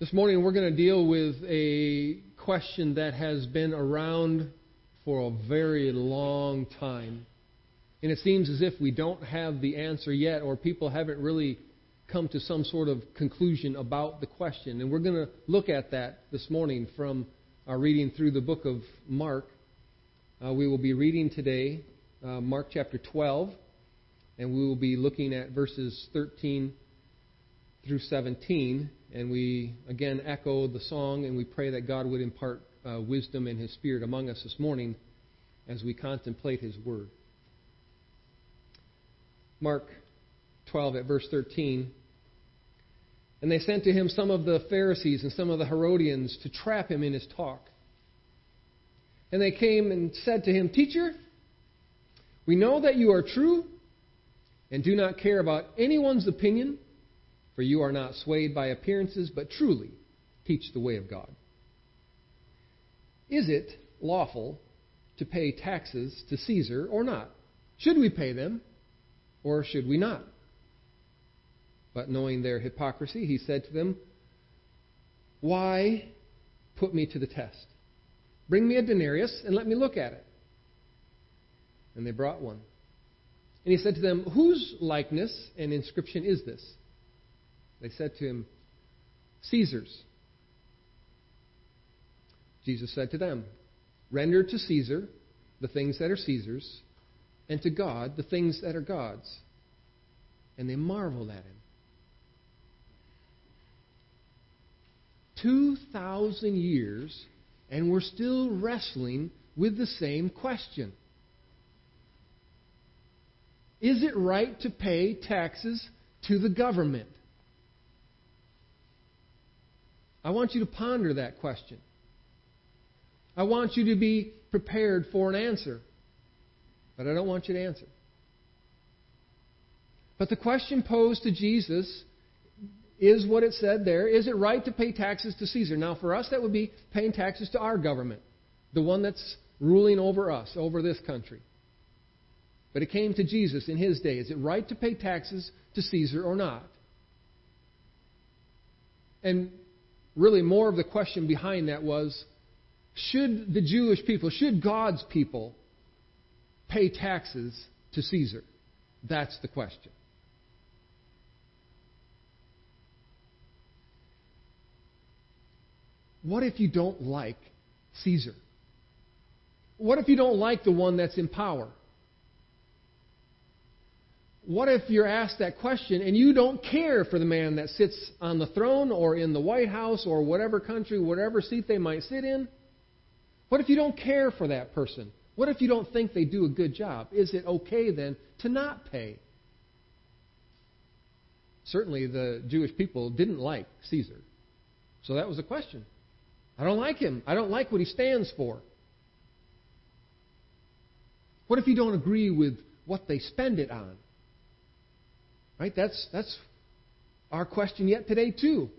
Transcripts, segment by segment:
This morning we're going to deal with a question that has been around for a very long time. And it seems as if we don't have the answer yet, or people haven't really come to some sort of conclusion about the question. And we're going to look at that this morning from our reading through the book of Mark. Uh, we will be reading today uh, Mark chapter 12, and we will be looking at verses 13 through 17. And we again echo the song, and we pray that God would impart uh, wisdom and His Spirit among us this morning as we contemplate His Word. Mark 12 at verse 13. And they sent to him some of the Pharisees and some of the Herodians to trap him in his talk. And they came and said to him, Teacher, we know that you are true and do not care about anyone's opinion, for you are not swayed by appearances, but truly teach the way of God. Is it lawful to pay taxes to Caesar or not? Should we pay them or should we not? But knowing their hypocrisy, he said to them, Why put me to the test? Bring me a denarius and let me look at it. And they brought one. And he said to them, Whose likeness and inscription is this? They said to him, Caesar's. Jesus said to them, Render to Caesar the things that are Caesar's, and to God the things that are God's. And they marveled at him. 2,000 years, and we're still wrestling with the same question. Is it right to pay taxes to the government? I want you to ponder that question. I want you to be prepared for an answer, but I don't want you to answer. But the question posed to Jesus is what it said there. Is it right to pay taxes to Caesar? Now, for us, that would be paying taxes to our government, the one that's ruling over us, over this country. But it came to Jesus in his day. Is it right to pay taxes to Caesar or not? And really, more of the question behind that was should the Jewish people, should God's people pay taxes to Caesar? That's the question. What if you don't like Caesar? What if you don't like the one that's in power? What if you're asked that question and you don't care for the man that sits on the throne or in the White House or whatever country, whatever seat they might sit in? What if you don't care for that person? What if you don't think they do a good job? Is it okay then to not pay? Certainly the Jewish people didn't like Caesar. So that was a question. I don't like him. I don't like what he stands for. What if you don't agree with what they spend it on? Right? That's, that's our question yet today, too.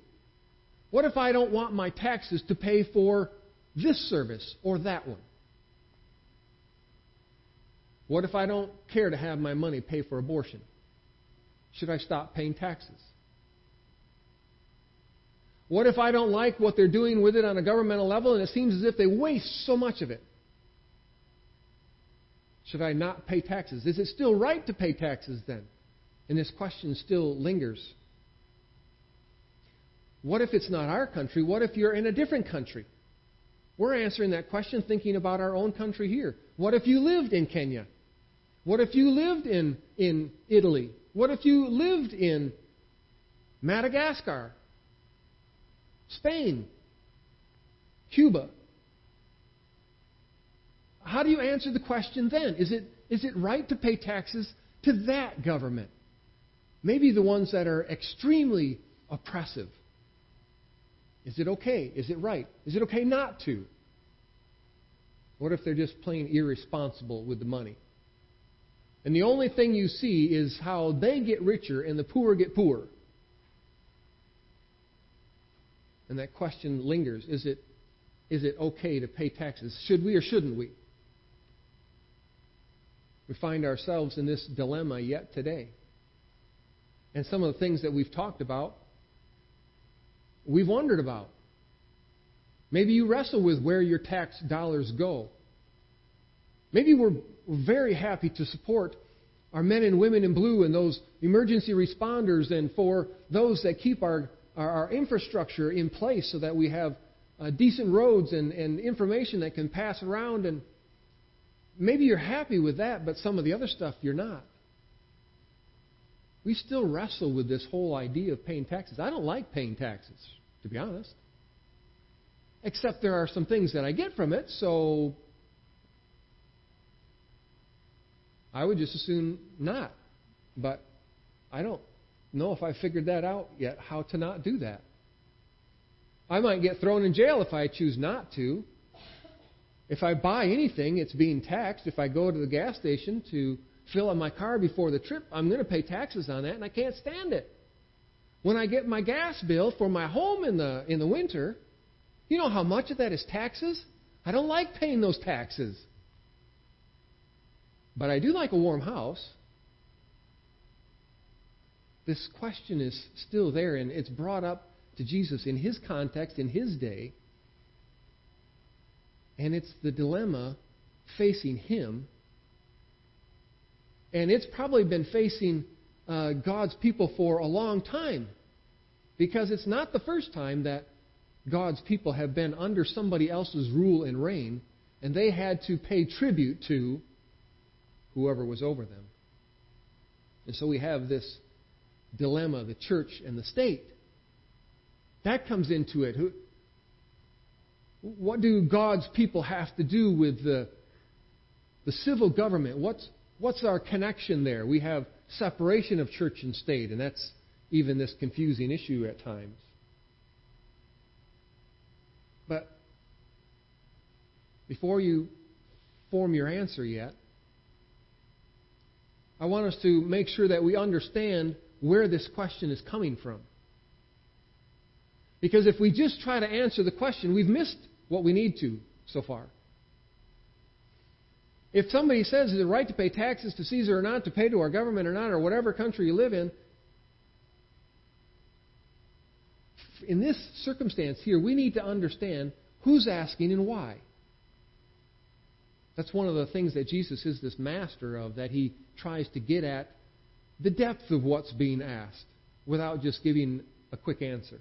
What if I don't want my taxes to pay for this service or that one? What if I don't care to have my money pay for abortion? Should I stop paying taxes? What if I don't like what they're doing with it on a governmental level and it seems as if they waste so much of it? Should I not pay taxes? Is it still right to pay taxes then? And this question still lingers. What if it's not our country? What if you're in a different country? We're answering that question thinking about our own country here. What if you lived in Kenya? What if you lived in, in Italy? What if you lived in Madagascar? Spain, Cuba. How do you answer the question then? Is it, is it right to pay taxes to that government? Maybe the ones that are extremely oppressive. Is it okay? Is it right? Is it okay not to? What if they're just plain irresponsible with the money? And the only thing you see is how they get richer and the poor get poorer. And that question lingers is it, is it okay to pay taxes? Should we or shouldn't we? We find ourselves in this dilemma yet today. And some of the things that we've talked about we've wondered about. Maybe you wrestle with where your tax dollars go. Maybe we're very happy to support our men and women in blue and those emergency responders and for those that keep our, our, our infrastructure in place so that we have uh, decent roads and, and information that can pass around. And maybe you're happy with that, but some of the other stuff you're not. We still wrestle with this whole idea of paying taxes. I don't like paying taxes, to be honest. Except there are some things that I get from it, so I would just as soon not. But I don't know if I figured that out yet, how to not do that. I might get thrown in jail if I choose not to. If I buy anything, it's being taxed. If I go to the gas station to fill up my car before the trip, I'm going to pay taxes on that, and I can't stand it. When I get my gas bill for my home in the in the winter, you know how much of that is taxes? I don't like paying those taxes. But I do like a warm house. This question is still there, and it's brought up to Jesus in his context, in his day. And it's the dilemma facing him. And it's probably been facing uh, God's people for a long time. Because it's not the first time that God's people have been under somebody else's rule and reign, and they had to pay tribute to whoever was over them. And so we have this dilemma the church and the state. That comes into it. What do God's people have to do with the, the civil government? What's, what's our connection there? We have separation of church and state, and that's even this confusing issue at times. But before you form your answer yet, I want us to make sure that we understand where this question is coming from. Because if we just try to answer the question, we've missed what we need to so far. If somebody says, the right to pay taxes to Caesar or not, to pay to our government or not, or whatever country you live in, in this circumstance here, we need to understand who's asking and why. That's one of the things that Jesus is this master of, that he tries to get at the depth of what's being asked without just giving a quick answer.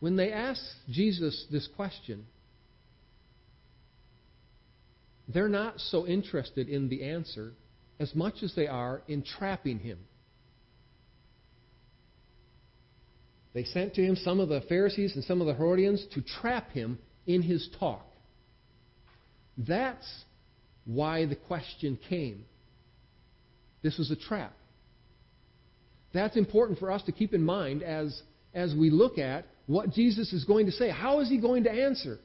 When they ask Jesus this question, they're not so interested in the answer as much as they are in trapping him. They sent to him some of the Pharisees and some of the Herodians to trap him in his talk. That's why the question came. This was a trap. That's important for us to keep in mind as, as we look at what Jesus is going to say. How is he going to answer?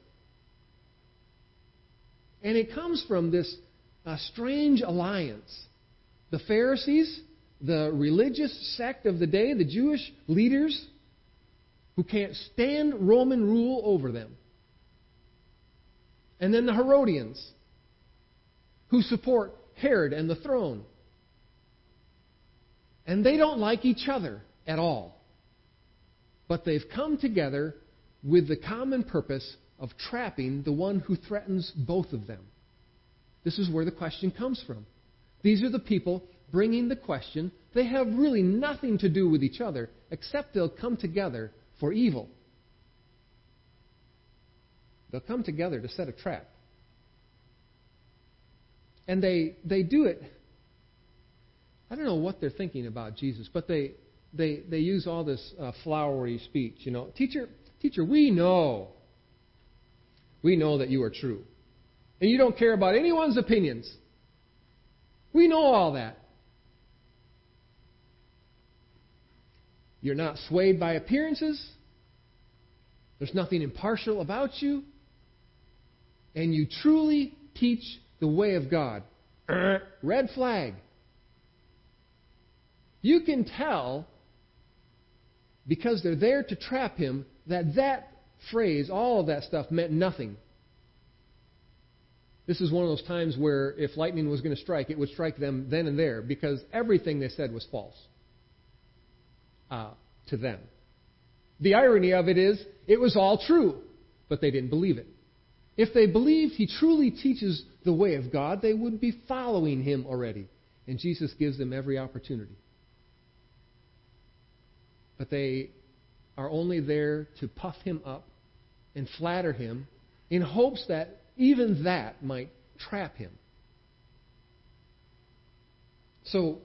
And it comes from this uh, strange alliance. The Pharisees, the religious sect of the day, the Jewish leaders who can't stand Roman rule over them. And then the Herodians, who support Herod and the throne. And they don't like each other at all. But they've come together with the common purpose of trapping the one who threatens both of them. This is where the question comes from. These are the people bringing the question. They have really nothing to do with each other, except they'll come together for evil. They'll come together to set a trap. And they, they do it. I don't know what they're thinking about Jesus, but they, they, they use all this uh, flowery speech. You know, teacher, teacher, we know. We know that you are true. And you don't care about anyone's opinions. We know all that. You're not swayed by appearances. There's nothing impartial about you. And you truly teach the way of God. Red flag. You can tell because they're there to trap him that that phrase, all of that stuff, meant nothing. This is one of those times where if lightning was going to strike, it would strike them then and there because everything they said was false uh, to them. The irony of it is, it was all true, but they didn't believe it. If they believed he truly teaches the way of God, they would be following him already. And Jesus gives them every opportunity. But they are only there to puff him up and flatter him in hopes that even that might trap him. So,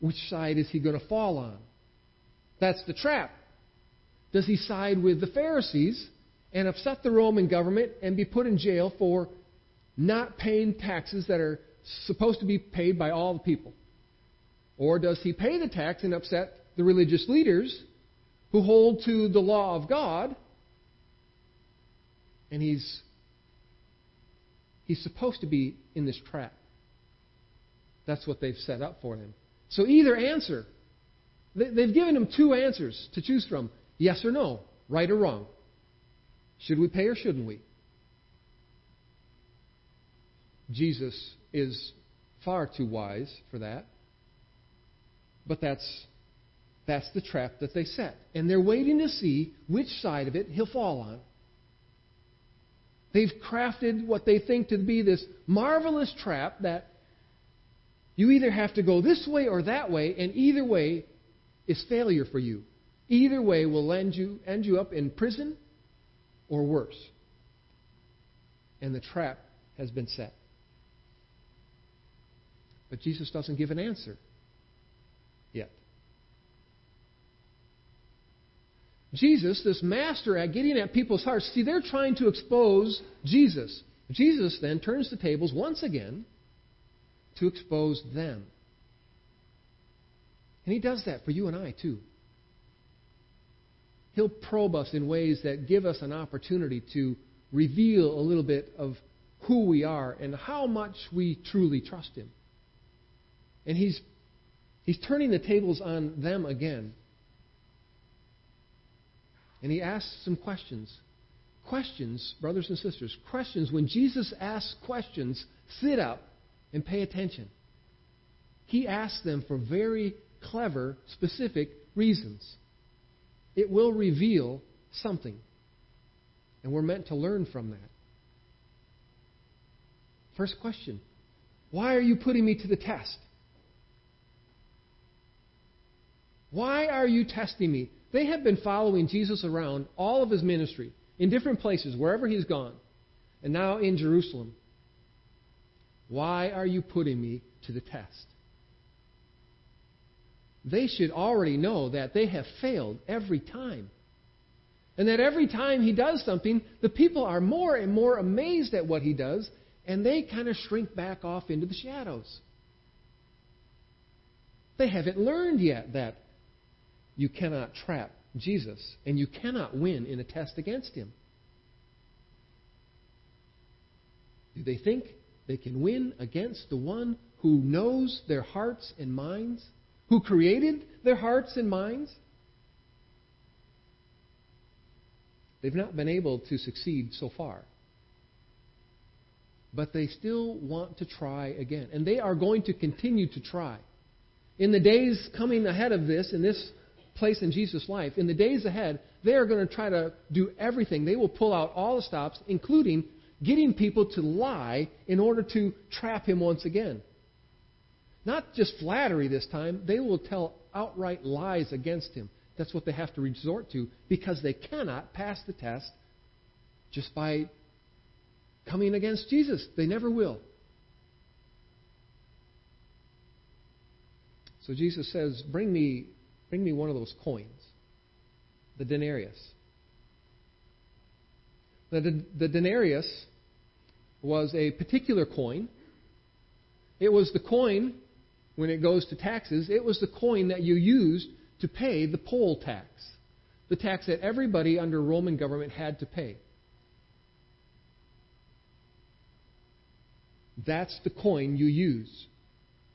which side is he going to fall on? That's the trap. Does he side with the Pharisees and upset the Roman government and be put in jail for not paying taxes that are supposed to be paid by all the people? Or does he pay the tax and upset the religious leaders who hold to the law of God and he's he's supposed to be in this trap. That's what they've set up for him. So either answer. They've given him two answers to choose from yes or no, right or wrong. Should we pay or shouldn't we? Jesus is far too wise for that. But that's, that's the trap that they set. And they're waiting to see which side of it he'll fall on. They've crafted what they think to be this marvelous trap that you either have to go this way or that way, and either way is failure for you. Either way will end you, end you up in prison or worse. And the trap has been set. But Jesus doesn't give an answer yet. Jesus, this master at getting at people's hearts, see, they're trying to expose Jesus. Jesus then turns the tables once again to expose them. And he does that for you and I, too. He'll probe us in ways that give us an opportunity to reveal a little bit of who we are and how much we truly trust Him. And He's, he's turning the tables on them again. And He asks some questions. Questions, brothers and sisters, questions. When Jesus asks questions, sit up and pay attention. He asks them for very clever, specific reasons. It will reveal something. And we're meant to learn from that. First question Why are you putting me to the test? Why are you testing me? They have been following Jesus around all of his ministry in different places, wherever he's gone, and now in Jerusalem. Why are you putting me to the test? They should already know that they have failed every time. And that every time he does something, the people are more and more amazed at what he does, and they kind of shrink back off into the shadows. They haven't learned yet that you cannot trap Jesus, and you cannot win in a test against him. Do they think they can win against the one who knows their hearts and minds, who created their hearts and minds. They've not been able to succeed so far. But they still want to try again. And they are going to continue to try. In the days coming ahead of this, in this place in Jesus' life, in the days ahead, they are going to try to do everything. They will pull out all the stops, including getting people to lie in order to trap him once again. Not just flattery this time, they will tell outright lies against him. That's what they have to resort to because they cannot pass the test just by coming against Jesus. They never will. So Jesus says, Bring me, bring me one of those coins, the denarius. The, the denarius was a particular coin. It was the coin, when it goes to taxes, it was the coin that you used to pay the poll tax, the tax that everybody under Roman government had to pay. That's the coin you use,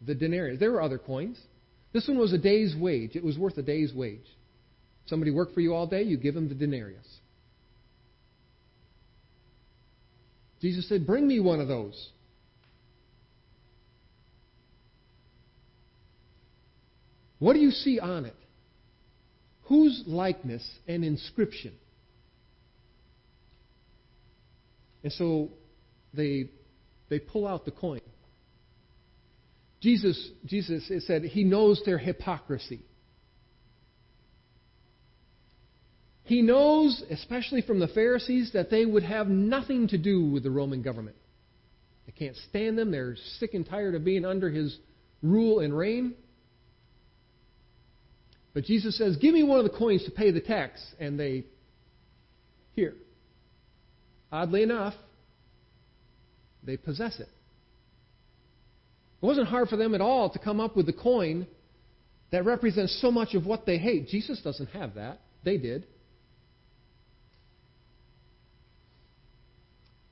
the denarius. There were other coins. This one was a day's wage. It was worth a day's wage. Somebody worked for you all day, you give them the denarius. Jesus said, Bring me one of those. What do you see on it? whose likeness and inscription? And so they, they pull out the coin. Jesus, Jesus said he knows their hypocrisy. He knows, especially from the Pharisees, that they would have nothing to do with the Roman government. They can't stand them. They're sick and tired of being under his rule and reign. But Jesus says, Give me one of the coins to pay the tax. And they, here. Oddly enough, they possess it. It wasn't hard for them at all to come up with the coin that represents so much of what they hate. Jesus doesn't have that. They did.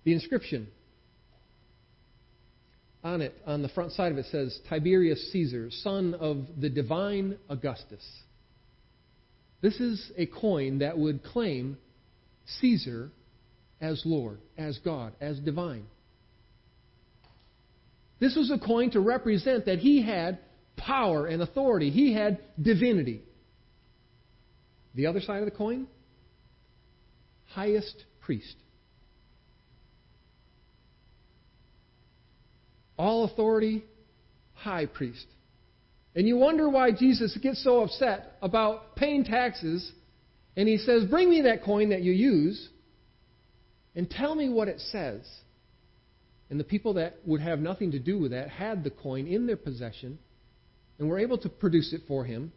The inscription on it, on the front side of it, says Tiberius Caesar, son of the divine Augustus. This is a coin that would claim Caesar as Lord, as God, as divine. This was a coin to represent that he had power and authority, he had divinity. The other side of the coin, highest priest. All authority, high priest. And you wonder why Jesus gets so upset about paying taxes, and he says, Bring me that coin that you use, and tell me what it says. And the people that would have nothing to do with that had the coin in their possession and were able to produce it for him.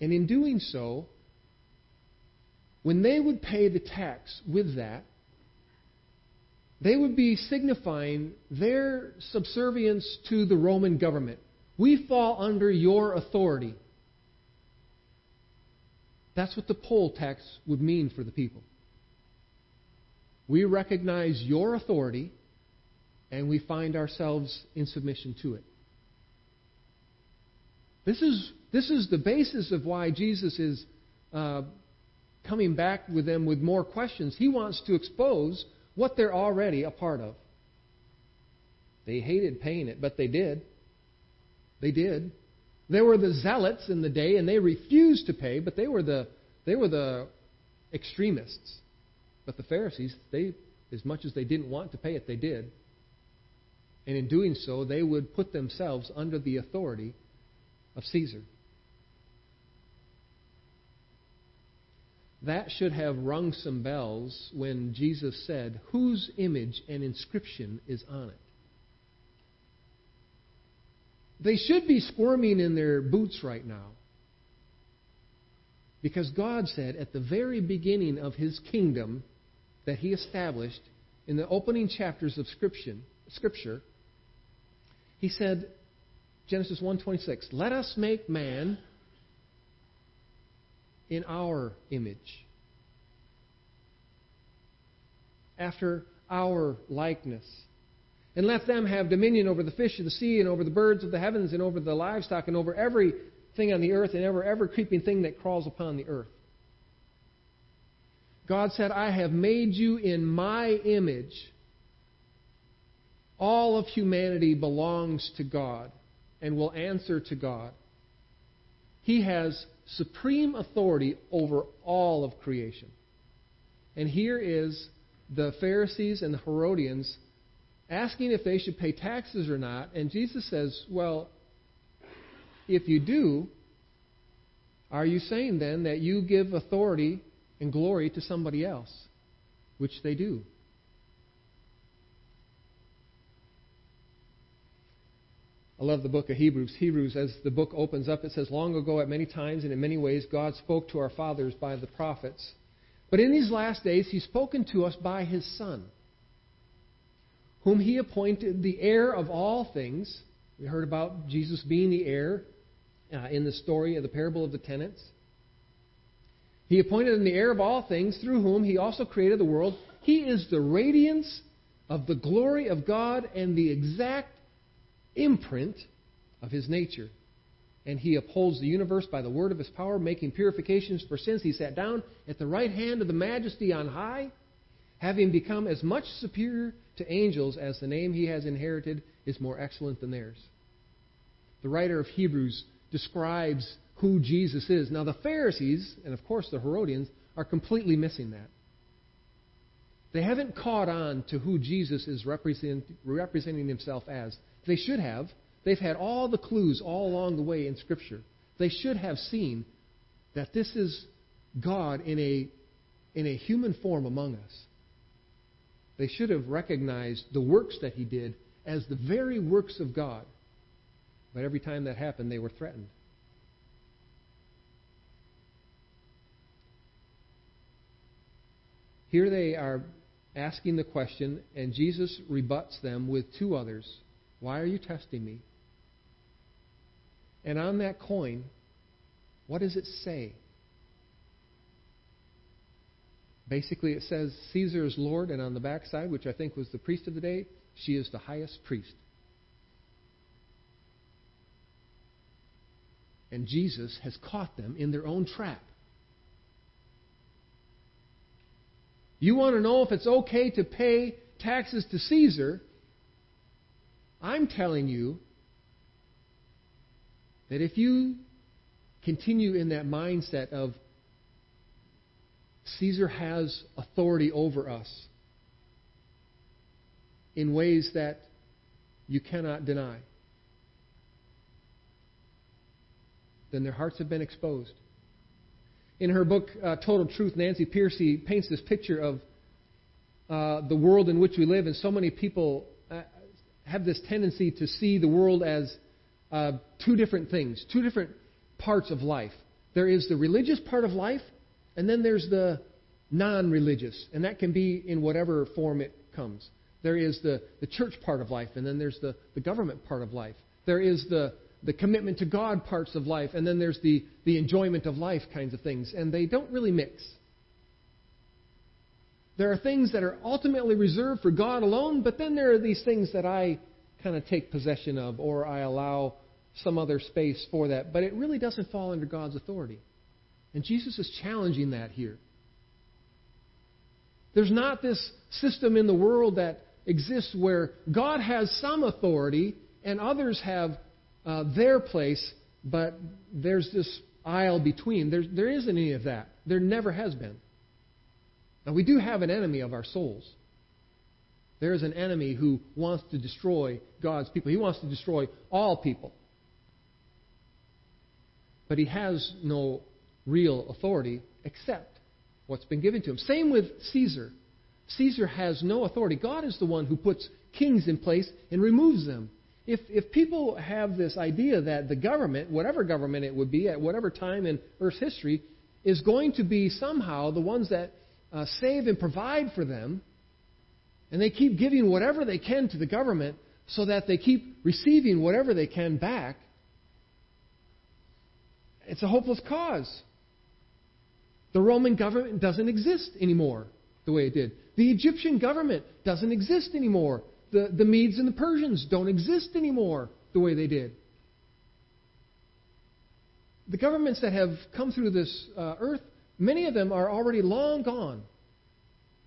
And in doing so, when they would pay the tax with that, they would be signifying their subservience to the Roman government. We fall under your authority. That's what the poll tax would mean for the people. We recognize your authority and we find ourselves in submission to it. This is, this is the basis of why Jesus is uh, coming back with them with more questions. He wants to expose what they're already a part of. They hated paying it, but they did. They did. There were the zealots in the day, and they refused to pay, but they were the, they were the extremists. But the Pharisees, they, as much as they didn't want to pay it, they did. And in doing so, they would put themselves under the authority of Caesar. that should have rung some bells when Jesus said, Whose image and inscription is on it? They should be squirming in their boots right now. Because God said at the very beginning of His kingdom that He established in the opening chapters of Scripture, He said, Genesis 1.26, Let us make man in our image, after our likeness. And let them have dominion over the fish of the sea, and over the birds of the heavens, and over the livestock, and over everything on the earth, and over every creeping thing that crawls upon the earth. God said, I have made you in my image. All of humanity belongs to God and will answer to God. He has supreme authority over all of creation. And here is the Pharisees and the Herodians asking if they should pay taxes or not. And Jesus says, Well, if you do, are you saying then that you give authority and glory to somebody else? Which they do. I love the book of Hebrews. Hebrews, as the book opens up, it says, Long ago, at many times and in many ways, God spoke to our fathers by the prophets. But in these last days, He's spoken to us by His Son, whom He appointed the heir of all things. We heard about Jesus being the heir uh, in the story of the parable of the tenants. He appointed him the heir of all things, through whom He also created the world. He is the radiance of the glory of God and the exact imprint of his nature. And he upholds the universe by the word of his power, making purifications for sins. He sat down at the right hand of the majesty on high, having become as much superior to angels as the name he has inherited is more excellent than theirs. The writer of Hebrews describes who Jesus is. Now, the Pharisees, and of course the Herodians, are completely missing that. They haven't caught on to who Jesus is represent, representing himself as. They should have. They've had all the clues all along the way in Scripture. They should have seen that this is God in a, in a human form among us. They should have recognized the works that he did as the very works of God. But every time that happened, they were threatened. Here they are asking the question, and Jesus rebuts them with two others. Why are you testing me? And on that coin, what does it say? Basically, it says Caesar is Lord, and on the backside, which I think was the priest of the day, she is the highest priest. And Jesus has caught them in their own trap. You want to know if it's okay to pay taxes to Caesar? I'm telling you that if you continue in that mindset of Caesar has authority over us in ways that you cannot deny, then their hearts have been exposed. In her book, uh, Total Truth, Nancy Pearcey paints this picture of uh, the world in which we live, and so many people uh, have this tendency to see the world as uh, two different things, two different parts of life. There is the religious part of life, and then there's the non religious, and that can be in whatever form it comes. There is the, the church part of life, and then there's the, the government part of life. There is the, the commitment to God parts of life, and then there's the, the enjoyment of life kinds of things, and they don't really mix. There are things that are ultimately reserved for God alone, but then there are these things that I kind of take possession of, or I allow some other space for that, but it really doesn't fall under God's authority. And Jesus is challenging that here. There's not this system in the world that exists where God has some authority and others have uh, their place, but there's this aisle between. There, there isn't any of that. There never has been. Now, we do have an enemy of our souls. There is an enemy who wants to destroy God's people. He wants to destroy all people. But he has no real authority except what's been given to him. Same with Caesar. Caesar has no authority. God is the one who puts kings in place and removes them. If, if people have this idea that the government, whatever government it would be at whatever time in Earth's history, is going to be somehow the ones that uh, save and provide for them, and they keep giving whatever they can to the government so that they keep receiving whatever they can back, it's a hopeless cause. The Roman government doesn't exist anymore the way it did. The Egyptian government doesn't exist anymore the, the Medes and the Persians don't exist anymore the way they did. The governments that have come through this uh, earth, many of them are already long gone.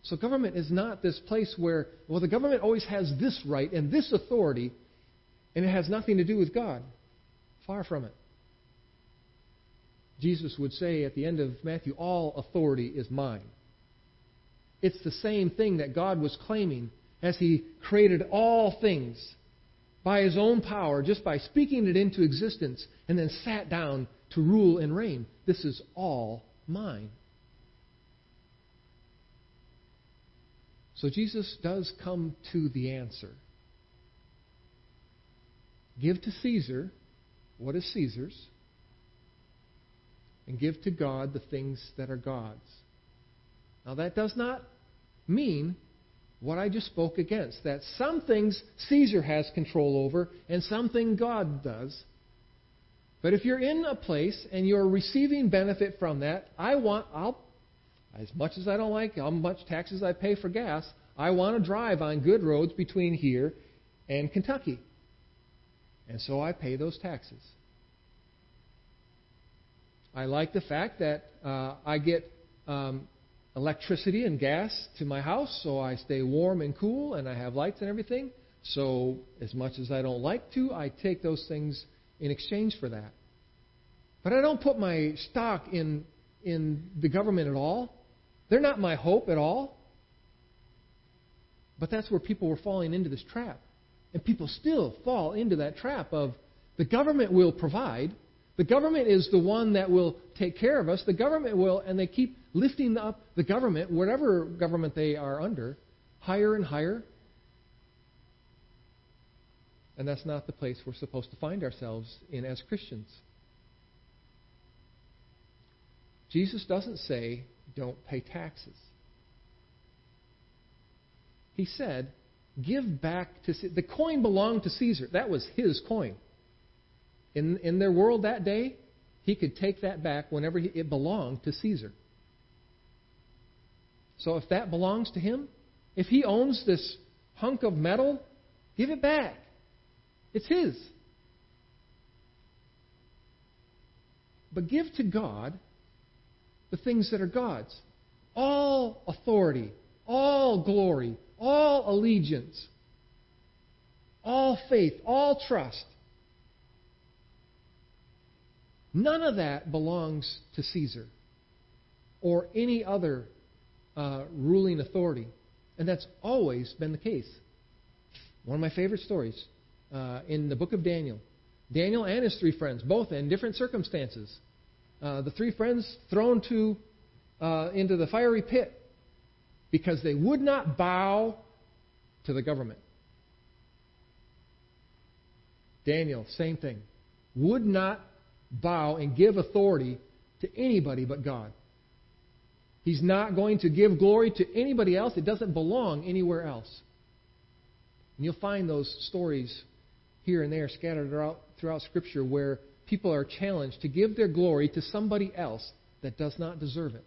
So government is not this place where, well, the government always has this right and this authority, and it has nothing to do with God. Far from it. Jesus would say at the end of Matthew, all authority is mine. It's the same thing that God was claiming as He created all things by His own power, just by speaking it into existence, and then sat down to rule and reign. This is all mine. So Jesus does come to the answer. Give to Caesar what is Caesar's, and give to God the things that are God's. Now, that does not mean what I just spoke against. That some things Caesar has control over and something God does. But if you're in a place and you're receiving benefit from that, I want, I'll, as much as I don't like how much taxes I pay for gas, I want to drive on good roads between here and Kentucky. And so I pay those taxes. I like the fact that uh, I get um, electricity and gas to my house so I stay warm and cool and I have lights and everything. So, as much as I don't like to, I take those things in exchange for that. But I don't put my stock in, in the government at all. They're not my hope at all. But that's where people were falling into this trap. And people still fall into that trap of the government will provide. The government is the one that will take care of us. The government will, and they keep lifting up the government, whatever government they are under, higher and higher. And that's not the place we're supposed to find ourselves in as Christians. Jesus doesn't say, don't pay taxes. He said, give back to the coin belonged to Caesar. That was his coin. In, in their world that day, he could take that back whenever he, it belonged to Caesar. So if that belongs to him, if he owns this hunk of metal, give it back. It's his. But give to God the things that are God's. All authority, all glory, all allegiance, all faith, all trust. None of that belongs to Caesar or any other uh, ruling authority. And that's always been the case. One of my favorite stories uh, in the book of Daniel. Daniel and his three friends, both in different circumstances. Uh, the three friends thrown to, uh, into the fiery pit because they would not bow to the government. Daniel, same thing. Would not bow and give authority to anybody but God. He's not going to give glory to anybody else. It doesn't belong anywhere else. And you'll find those stories here and there scattered throughout, throughout Scripture where people are challenged to give their glory to somebody else that does not deserve it.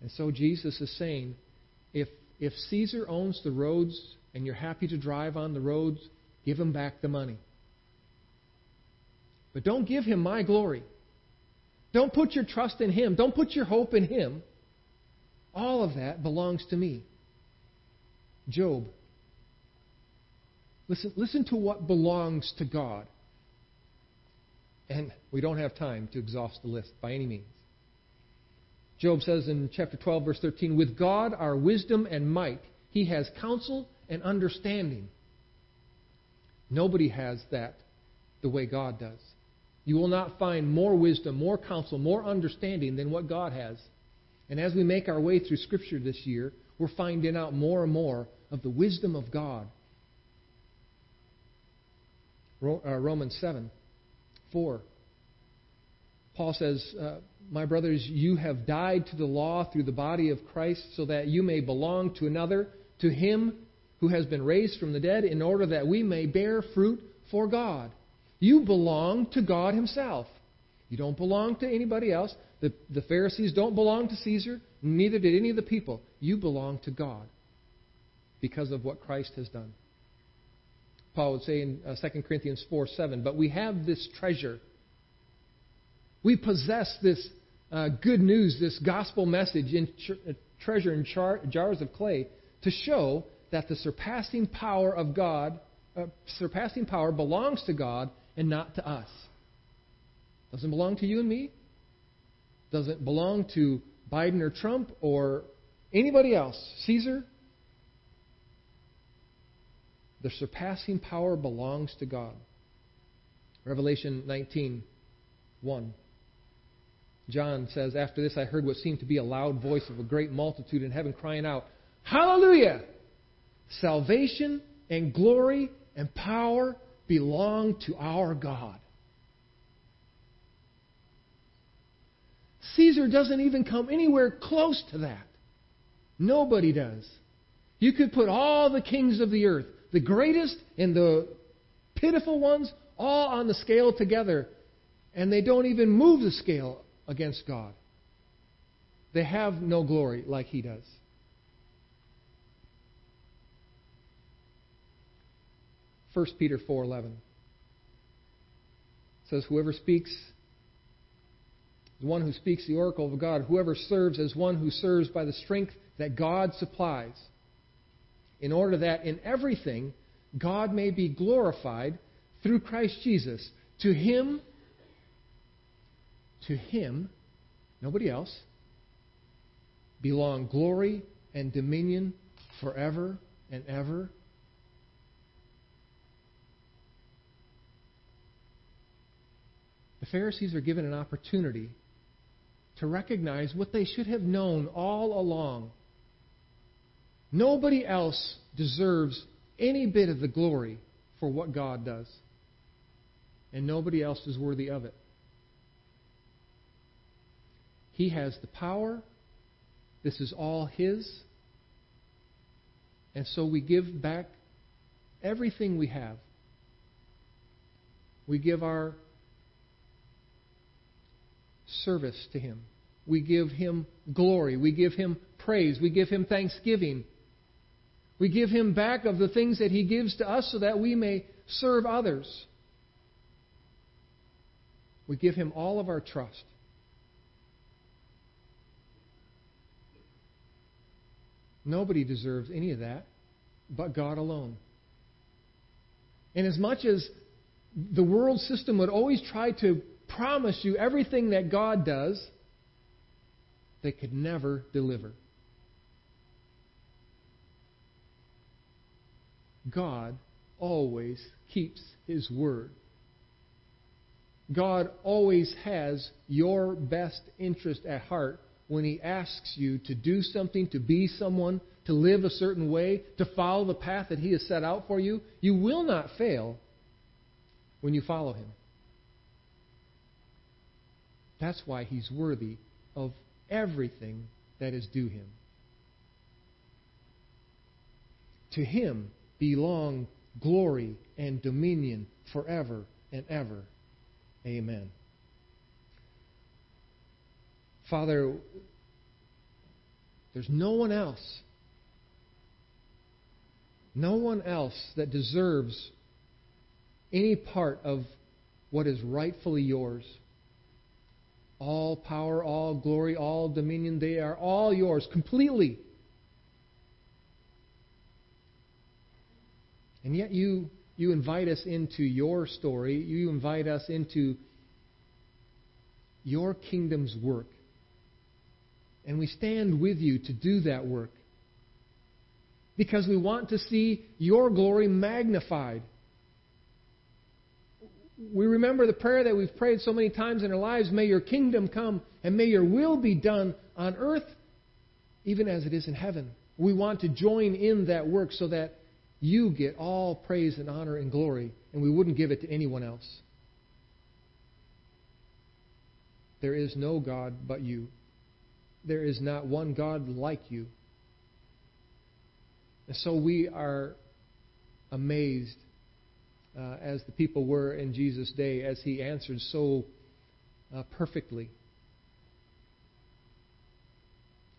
And so Jesus is saying, if, if Caesar owns the roads and you're happy to drive on the roads, give him back the money. But don't give him my glory. Don't put your trust in him. Don't put your hope in him. All of that belongs to me. Job. Listen, listen to what belongs to God. And we don't have time to exhaust the list by any means. Job says in chapter 12, verse 13, With God are wisdom and might. He has counsel and understanding. Nobody has that the way God does. You will not find more wisdom, more counsel, more understanding than what God has. And as we make our way through Scripture this year, we're finding out more and more of the wisdom of God. Uh, Romans 7 4. Paul says, uh, My brothers, you have died to the law through the body of Christ, so that you may belong to another, to him who has been raised from the dead, in order that we may bear fruit for God. You belong to God Himself. You don't belong to anybody else. The, the Pharisees don't belong to Caesar, neither did any of the people. You belong to God because of what Christ has done. Paul would say in uh, 2 Corinthians 4 7, but we have this treasure we possess this uh, good news, this gospel message in ch- uh, treasure in char- jars of clay to show that the surpassing power of God, uh, surpassing power belongs to God and not to us. Doesn't belong to you and me. Doesn't belong to Biden or Trump or anybody else. Caesar. The surpassing power belongs to God. Revelation 19 1. John says, After this I heard what seemed to be a loud voice of a great multitude in heaven crying out, Hallelujah! Salvation and glory and power belong to our God. Caesar doesn't even come anywhere close to that. Nobody does. You could put all the kings of the earth, the greatest and the pitiful ones, all on the scale together, and they don't even move the scale against God. They have no glory like he does. First Peter 4:11 says whoever speaks the one who speaks the oracle of God whoever serves as one who serves by the strength that God supplies in order that in everything God may be glorified through Christ Jesus To him, to him, nobody else, belong glory and dominion forever and ever. Pharisees are given an opportunity to recognize what they should have known all along. Nobody else deserves any bit of the glory for what God does, and nobody else is worthy of it. He has the power. This is all His. And so we give back everything we have. We give our service to Him. We give Him glory. We give Him praise. We give Him thanksgiving. We give Him back of the things that He gives to us so that we may serve others. We give Him all of our trust. Nobody deserves any of that but God alone. And as much as the world system would always try to promise you everything that God does, they could never deliver. God always keeps His word. God always has your best interest at heart when He asks you to do something, to be someone, to live a certain way, to follow the path that He has set out for you. You will not fail when you follow Him. That's why He's worthy of everything that is due Him. To Him belong glory and dominion forever and ever. Amen. Father, there's no one else, no one else that deserves any part of what is rightfully yours. All power, all glory, all dominion, they are all yours completely. And yet you, you invite us into your story. You invite us into your kingdom's work. And we stand with you to do that work. Because we want to see your glory magnified. We remember the prayer that we've prayed so many times in our lives may your kingdom come and may your will be done on earth even as it is in heaven. We want to join in that work so that you get all praise and honor and glory, and we wouldn't give it to anyone else. There is no God but you. There is not one God like you. And so we are amazed, uh, as the people were in Jesus' day, as he answered so uh, perfectly.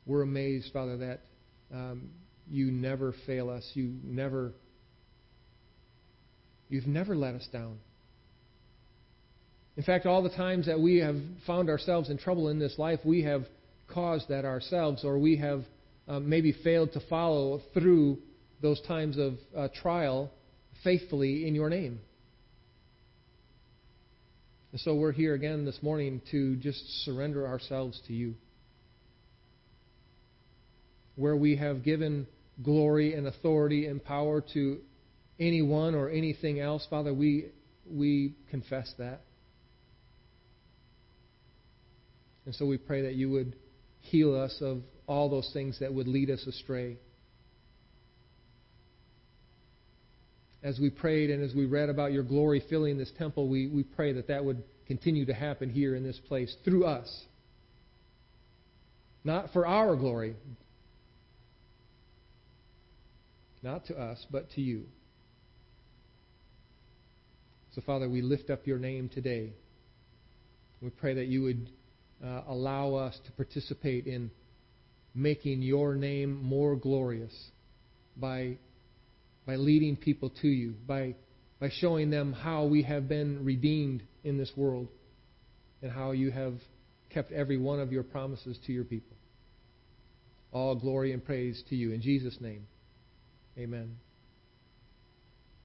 We're amazed, Father, that um, you never fail us. You never, you've never let us down. In fact, all the times that we have found ourselves in trouble in this life, we have caused that ourselves, or we have uh, maybe failed to follow through those times of uh, trial faithfully in your name. And so we're here again this morning to just surrender ourselves to you. Where we have given glory and authority and power to anyone or anything else, Father, we, we confess that. And so we pray that you would heal us of all those things that would lead us astray. As we prayed and as we read about your glory filling this temple, we, we pray that that would continue to happen here in this place through us. Not for our glory, not to us, but to you. So, Father, we lift up your name today. We pray that you would uh, allow us to participate in making your name more glorious by, by leading people to you, by, by showing them how we have been redeemed in this world, and how you have kept every one of your promises to your people. All glory and praise to you. In Jesus' name. Amen.